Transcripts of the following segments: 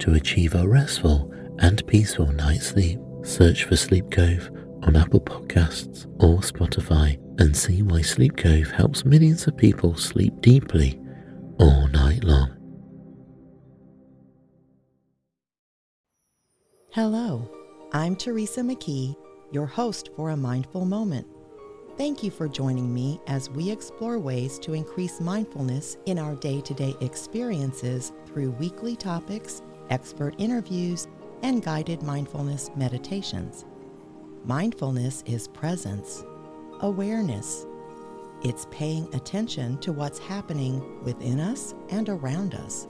to achieve a restful and peaceful night's sleep. Search for Sleep Cove on Apple Podcasts or Spotify and see why Sleep Cove helps millions of people sleep deeply all night long. Hello, I'm Teresa McKee, your host for A Mindful Moment. Thank you for joining me as we explore ways to increase mindfulness in our day to day experiences through weekly topics expert interviews, and guided mindfulness meditations. Mindfulness is presence, awareness. It's paying attention to what's happening within us and around us.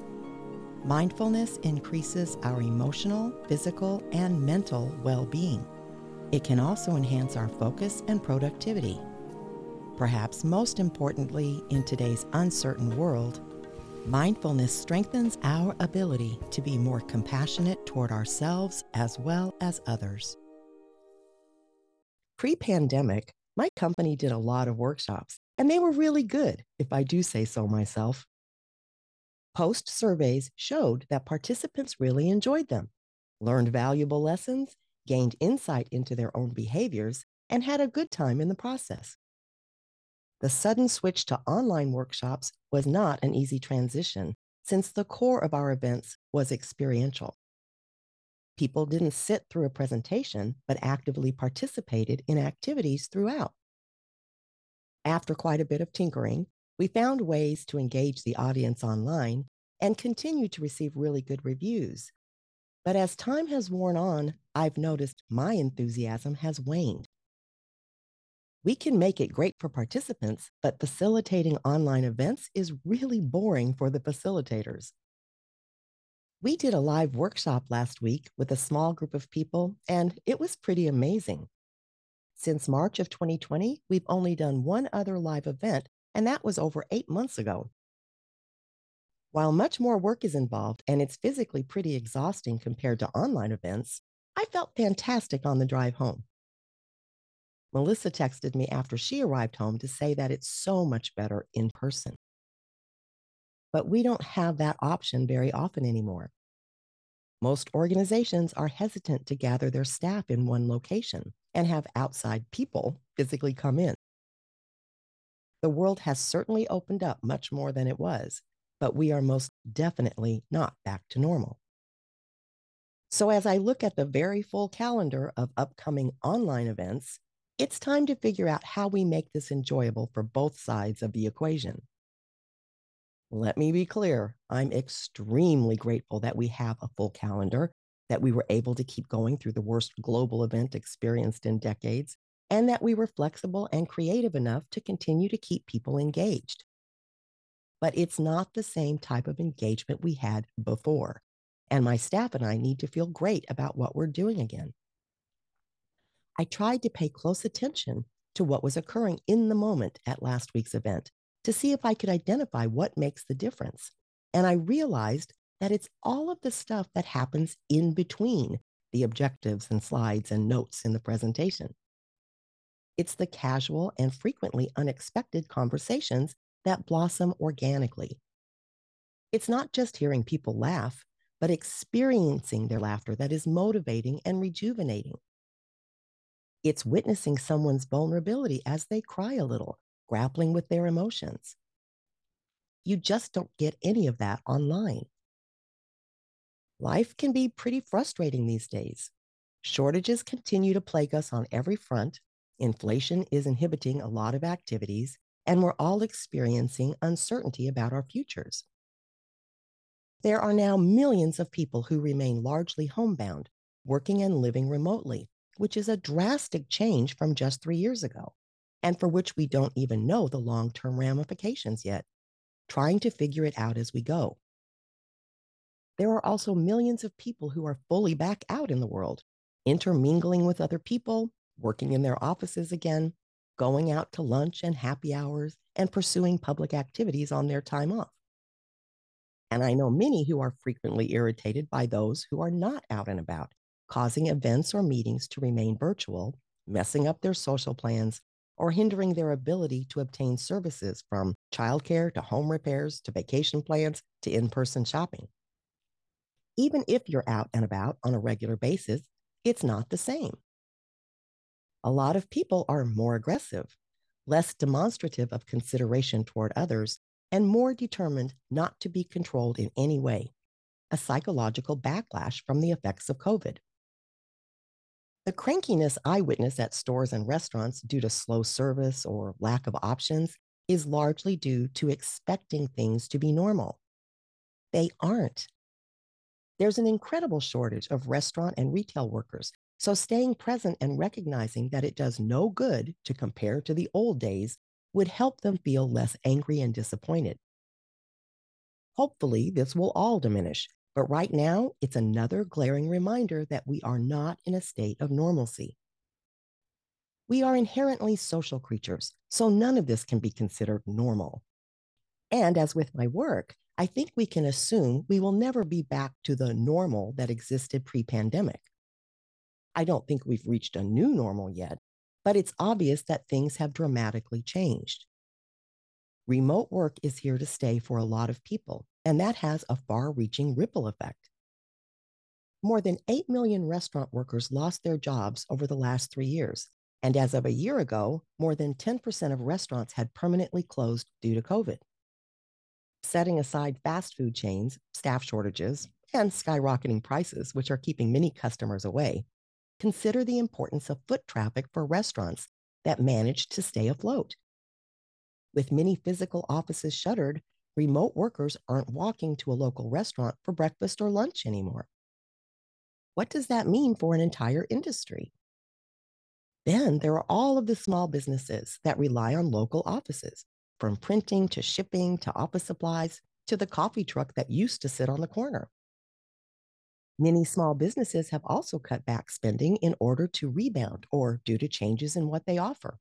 Mindfulness increases our emotional, physical, and mental well being. It can also enhance our focus and productivity. Perhaps most importantly, in today's uncertain world, Mindfulness strengthens our ability to be more compassionate toward ourselves as well as others. Pre pandemic, my company did a lot of workshops, and they were really good, if I do say so myself. Post surveys showed that participants really enjoyed them, learned valuable lessons, gained insight into their own behaviors, and had a good time in the process. The sudden switch to online workshops was not an easy transition since the core of our events was experiential. People didn't sit through a presentation, but actively participated in activities throughout. After quite a bit of tinkering, we found ways to engage the audience online and continue to receive really good reviews. But as time has worn on, I've noticed my enthusiasm has waned. We can make it great for participants, but facilitating online events is really boring for the facilitators. We did a live workshop last week with a small group of people, and it was pretty amazing. Since March of 2020, we've only done one other live event, and that was over eight months ago. While much more work is involved and it's physically pretty exhausting compared to online events, I felt fantastic on the drive home. Melissa texted me after she arrived home to say that it's so much better in person. But we don't have that option very often anymore. Most organizations are hesitant to gather their staff in one location and have outside people physically come in. The world has certainly opened up much more than it was, but we are most definitely not back to normal. So, as I look at the very full calendar of upcoming online events, it's time to figure out how we make this enjoyable for both sides of the equation. Let me be clear I'm extremely grateful that we have a full calendar, that we were able to keep going through the worst global event experienced in decades, and that we were flexible and creative enough to continue to keep people engaged. But it's not the same type of engagement we had before. And my staff and I need to feel great about what we're doing again. I tried to pay close attention to what was occurring in the moment at last week's event to see if I could identify what makes the difference. And I realized that it's all of the stuff that happens in between the objectives and slides and notes in the presentation. It's the casual and frequently unexpected conversations that blossom organically. It's not just hearing people laugh, but experiencing their laughter that is motivating and rejuvenating. It's witnessing someone's vulnerability as they cry a little, grappling with their emotions. You just don't get any of that online. Life can be pretty frustrating these days. Shortages continue to plague us on every front. Inflation is inhibiting a lot of activities, and we're all experiencing uncertainty about our futures. There are now millions of people who remain largely homebound, working and living remotely, which is a drastic change from just three years ago, and for which we don't even know the long term ramifications yet, trying to figure it out as we go. There are also millions of people who are fully back out in the world, intermingling with other people, working in their offices again, going out to lunch and happy hours, and pursuing public activities on their time off. And I know many who are frequently irritated by those who are not out and about, causing events or meetings to remain virtual, messing up their social plans, or hindering their ability to obtain services from childcare to home repairs to vacation plans to in person shopping. Even if you're out and about on a regular basis, it's not the same. A lot of people are more aggressive, less demonstrative of consideration toward others, and more determined not to be controlled in any way, a psychological backlash from the effects of COVID. The crankiness I witness at stores and restaurants due to slow service or lack of options is largely due to expecting things to be normal. They aren't. There's an incredible shortage of restaurant and retail workers, so staying present and recognizing that it does no good to compare to the old days would help them feel less angry and disappointed. Hopefully, this will all diminish, but right now, it's another glaring reminder that we are not in a state of normalcy. We are inherently social creatures, so none of this can be considered normal. And as with my work, I think we can assume we will never be back to the normal that existed pre pandemic. I don't think we've reached a new normal yet, but it's obvious that things have dramatically changed. Remote work is here to stay for a lot of people, and that has a far reaching ripple effect. More than 8 million restaurant workers lost their jobs over the last three years. And as of a year ago, more than 10% of restaurants had permanently closed due to COVID setting aside fast food chains, staff shortages, and skyrocketing prices, which are keeping many customers away, consider the importance of foot traffic for restaurants that manage to stay afloat. With many physical offices shuttered, remote workers aren't walking to a local restaurant for breakfast or lunch anymore. What does that mean for an entire industry? Then there are all of the small businesses that rely on local offices, from printing to shipping to office supplies to the coffee truck that used to sit on the corner. Many small businesses have also cut back spending in order to rebound or due to changes in what they offer.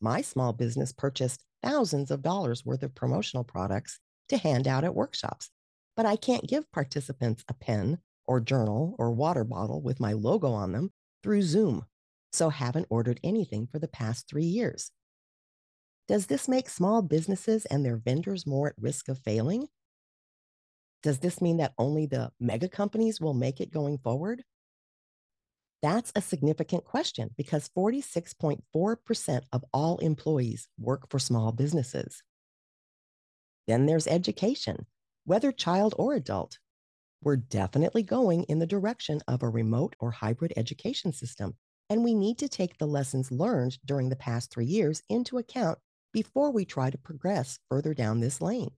My small business purchased thousands of dollars worth of promotional products to hand out at workshops, but I can't give participants a pen or journal or water bottle with my logo on them through Zoom, so haven't ordered anything for the past three years. Does this make small businesses and their vendors more at risk of failing? Does this mean that only the mega companies will make it going forward? That's a significant question because 46.4% of all employees work for small businesses. Then there's education, whether child or adult. We're definitely going in the direction of a remote or hybrid education system, and we need to take the lessons learned during the past three years into account before we try to progress further down this lane.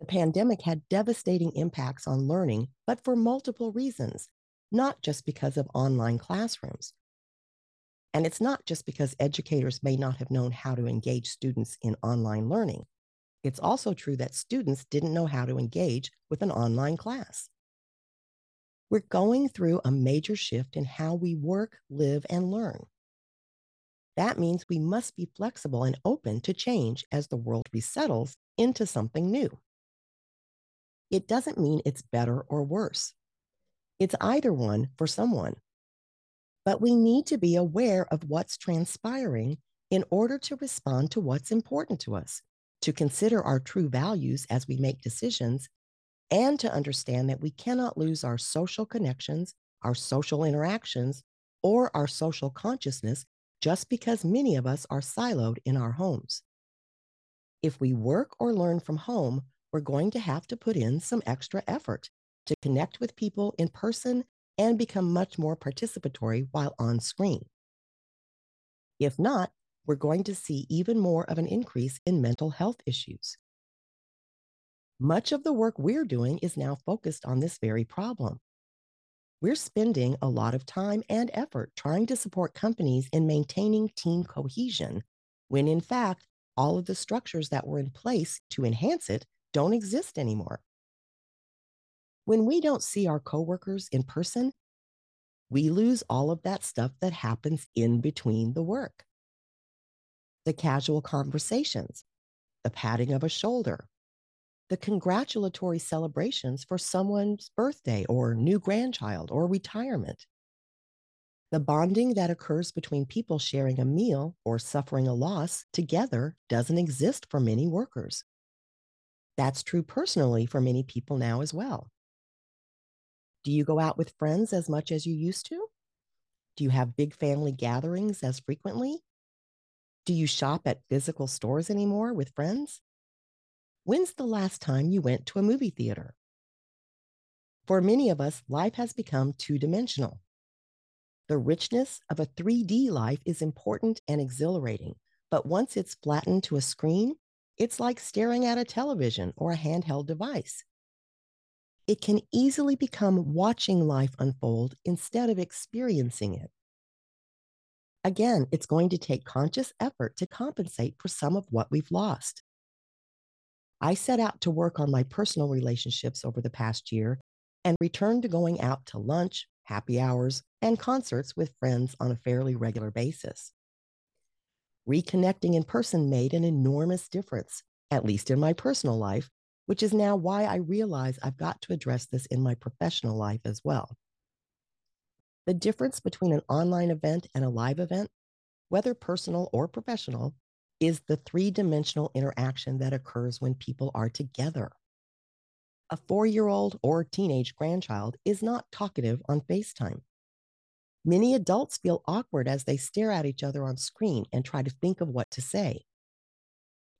The pandemic had devastating impacts on learning, but for multiple reasons, not just because of online classrooms. And it's not just because educators may not have known how to engage students in online learning. It's also true that students didn't know how to engage with an online class. We're going through a major shift in how we work, live, and learn. That means we must be flexible and open to change as the world resettles into something new. It doesn't mean it's better or worse. It's either one for someone. But we need to be aware of what's transpiring in order to respond to what's important to us, to consider our true values as we make decisions, and to understand that we cannot lose our social connections, our social interactions, or our social consciousness just because many of us are siloed in our homes. If we work or learn from home, we're going to have to put in some extra effort to connect with people in person and become much more participatory while on screen. If not, we're going to see even more of an increase in mental health issues. Much of the work we're doing is now focused on this very problem. We're spending a lot of time and effort trying to support companies in maintaining team cohesion, when in fact, all of the structures that were in place to enhance it don't exist anymore. When we don't see our coworkers in person, we lose all of that stuff that happens in between the work. The casual conversations, the patting of a shoulder, the congratulatory celebrations for someone's birthday or new grandchild or retirement. The bonding that occurs between people sharing a meal or suffering a loss together doesn't exist for many workers. That's true personally for many people now as well. Do you go out with friends as much as you used to? Do you have big family gatherings as frequently? Do you shop at physical stores anymore with friends? When's the last time you went to a movie theater? For many of us, life has become two dimensional. The richness of a 3D life is important and exhilarating, but once it's flattened to a screen, it's like staring at a television or a handheld device. It can easily become watching life unfold instead of experiencing it. Again, it's going to take conscious effort to compensate for some of what we've lost. I set out to work on my personal relationships over the past year and returned to going out to lunch, happy hours, and concerts with friends on a fairly regular basis. Reconnecting in person made an enormous difference, at least in my personal life, which is now why I realize I've got to address this in my professional life as well. The difference between an online event and a live event, whether personal or professional, is the three dimensional interaction that occurs when people are together. A four year old or teenage grandchild is not talkative on FaceTime. Many adults feel awkward as they stare at each other on screen and try to think of what to say.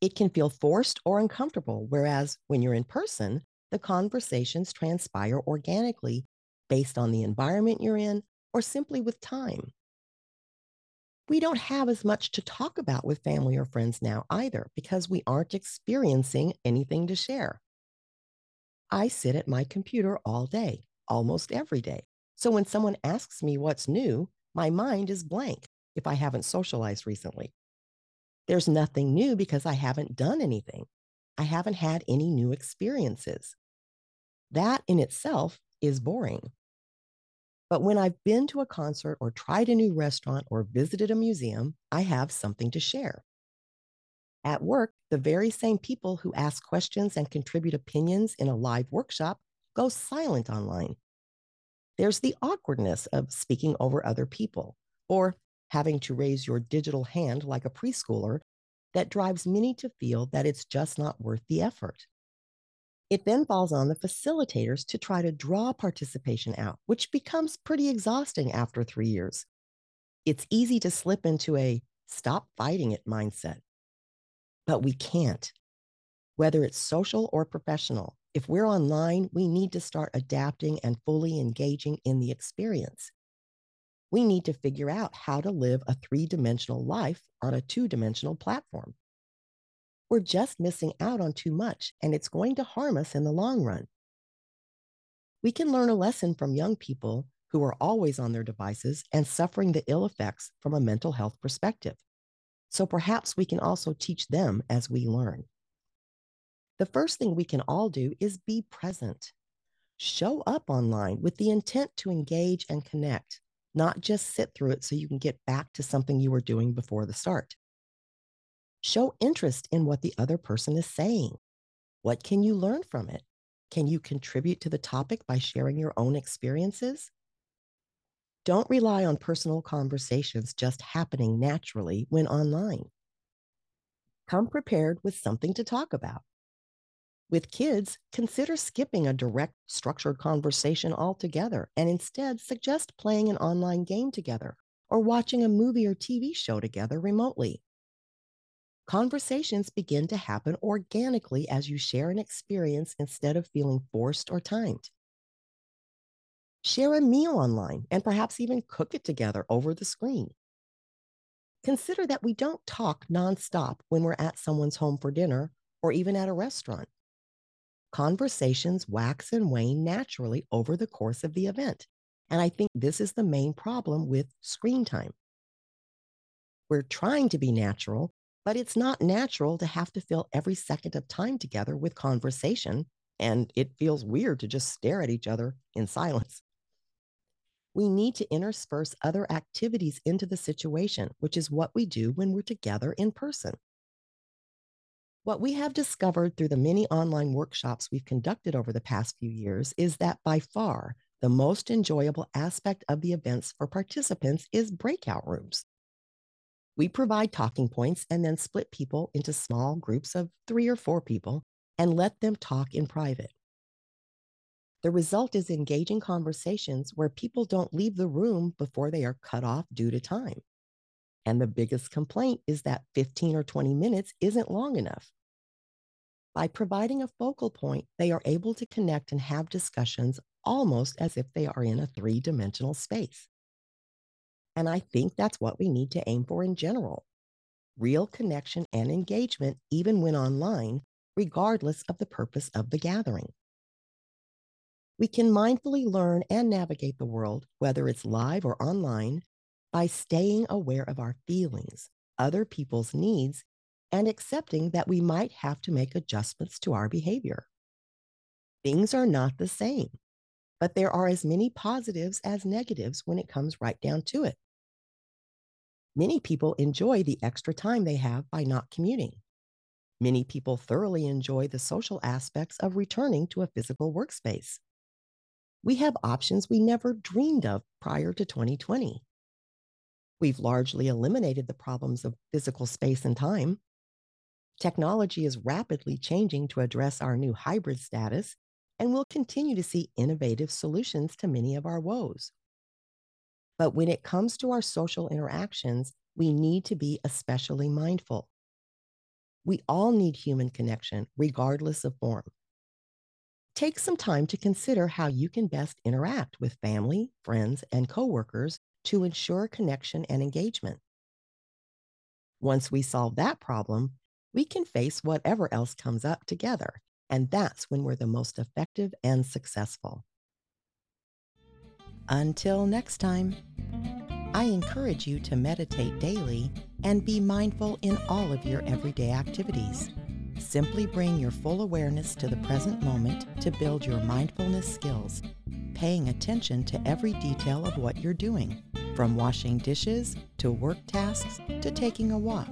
It can feel forced or uncomfortable, whereas when you're in person, the conversations transpire organically based on the environment you're in or simply with time we don't have as much to talk about with family or friends now either because we aren't experiencing anything to share. I sit at my computer all day, almost every day. So when someone asks me what's new, my mind is blank if I haven't socialized recently. There's nothing new because I haven't done anything. I haven't had any new experiences. That in itself is boring. But when I've been to a concert or tried a new restaurant or visited a museum, I have something to share. At work, the very same people who ask questions and contribute opinions in a live workshop go silent online. There's the awkwardness of speaking over other people or having to raise your digital hand like a preschooler that drives many to feel that it's just not worth the effort. It then falls on the facilitators to try to draw participation out, which becomes pretty exhausting after three years. It's easy to slip into a stop fighting it mindset, but we can't. Whether it's social or professional, if we're online, we need to start adapting and fully engaging in the experience. We need to figure out how to live a three dimensional life on a two dimensional platform we're just missing out on too much, and it's going to harm us in the long run. We can learn a lesson from young people who are always on their devices and suffering the ill effects from a mental health perspective. So perhaps we can also teach them as we learn. The first thing we can all do is be present. Show up online with the intent to engage and connect, not just sit through it so you can get back to something you were doing before the start. Show interest in what the other person is saying. What can you learn from it? Can you contribute to the topic by sharing your own experiences? Don't rely on personal conversations just happening naturally when online. Come prepared with something to talk about. With kids, consider skipping a direct, structured conversation altogether and instead suggest playing an online game together or watching a movie or TV show together remotely. Conversations begin to happen organically as you share an experience instead of feeling forced or timed. Share a meal online and perhaps even cook it together over the screen. Consider that we don't talk nonstop when we're at someone's home for dinner or even at a restaurant. Conversations wax and wane naturally over the course of the event. And I think this is the main problem with screen time. We're trying to be natural, but it's not natural to have to fill every second of time together with conversation. And it feels weird to just stare at each other in silence we need to intersperse other activities into the situation, which is what we do when we're together in person. What we have discovered through the many online workshops we've conducted over the past few years is that by far the most enjoyable aspect of the events for participants is breakout rooms. We provide talking points and then split people into small groups of three or four people and let them talk in private. The result is engaging conversations where people don't leave the room before they are cut off due to time. And the biggest complaint is that 15 or 20 minutes isn't long enough. By providing a focal point, they are able to connect and have discussions almost as if they are in a three dimensional space. And I think that's what we need to aim for in general real connection and engagement, even when online, regardless of the purpose of the gathering. We can mindfully learn and navigate the world, whether it's live or online, by staying aware of our feelings, other people's needs, and accepting that we might have to make adjustments to our behavior. Things are not the same, but there are as many positives as negatives when it comes right down to it. Many people enjoy the extra time they have by not commuting. Many people thoroughly enjoy the social aspects of returning to a physical workspace we have options we never dreamed of prior to 2020. We've largely eliminated the problems of physical space and time. Technology is rapidly changing to address our new hybrid status, and we'll continue to see innovative solutions to many of our woes. But when it comes to our social interactions, we need to be especially mindful. We all need human connection, regardless of form. Take some time to consider how you can best interact with family, friends, and coworkers to ensure connection and engagement. Once we solve that problem, we can face whatever else comes up together, and that's when we're the most effective and successful. Until next time, I encourage you to meditate daily and be mindful in all of your everyday activities. Simply bring your full awareness to the present moment to build your mindfulness skills, paying attention to every detail of what you're doing, from washing dishes to work tasks to taking a walk.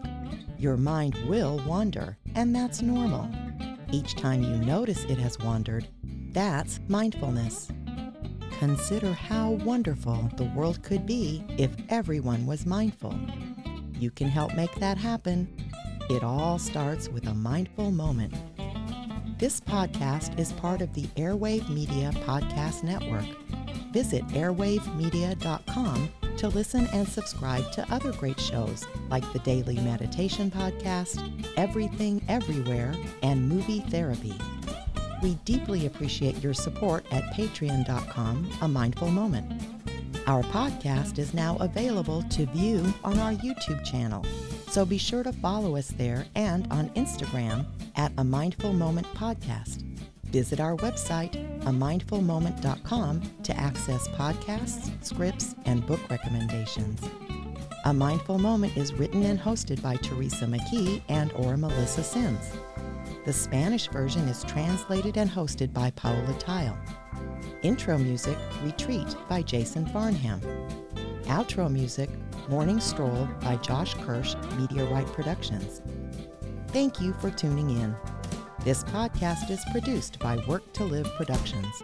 Your mind will wander, and that's normal. Each time you notice it has wandered, that's mindfulness. Consider how wonderful the world could be if everyone was mindful. You can help make that happen it all starts with a mindful moment. This podcast is part of the Airwave Media Podcast Network. Visit airwavemedia.com to listen and subscribe to other great shows like the Daily Meditation Podcast, Everything Everywhere, and Movie Therapy. We deeply appreciate your support at patreon.com, A Mindful Moment. Our podcast is now available to view on our YouTube channel. So be sure to follow us there and on Instagram at A Mindful Moment Podcast. Visit our website, amindfulmoment.com, to access podcasts, scripts, and book recommendations. A Mindful Moment is written and hosted by Teresa McKee and or Melissa Sims. The Spanish version is translated and hosted by Paola Theil. Intro music, Retreat by Jason Farnham. Outro music, Morning Stroll by Josh Kirsch, Media Right Productions. Thank you for tuning in. This podcast is produced by Work to Live Productions.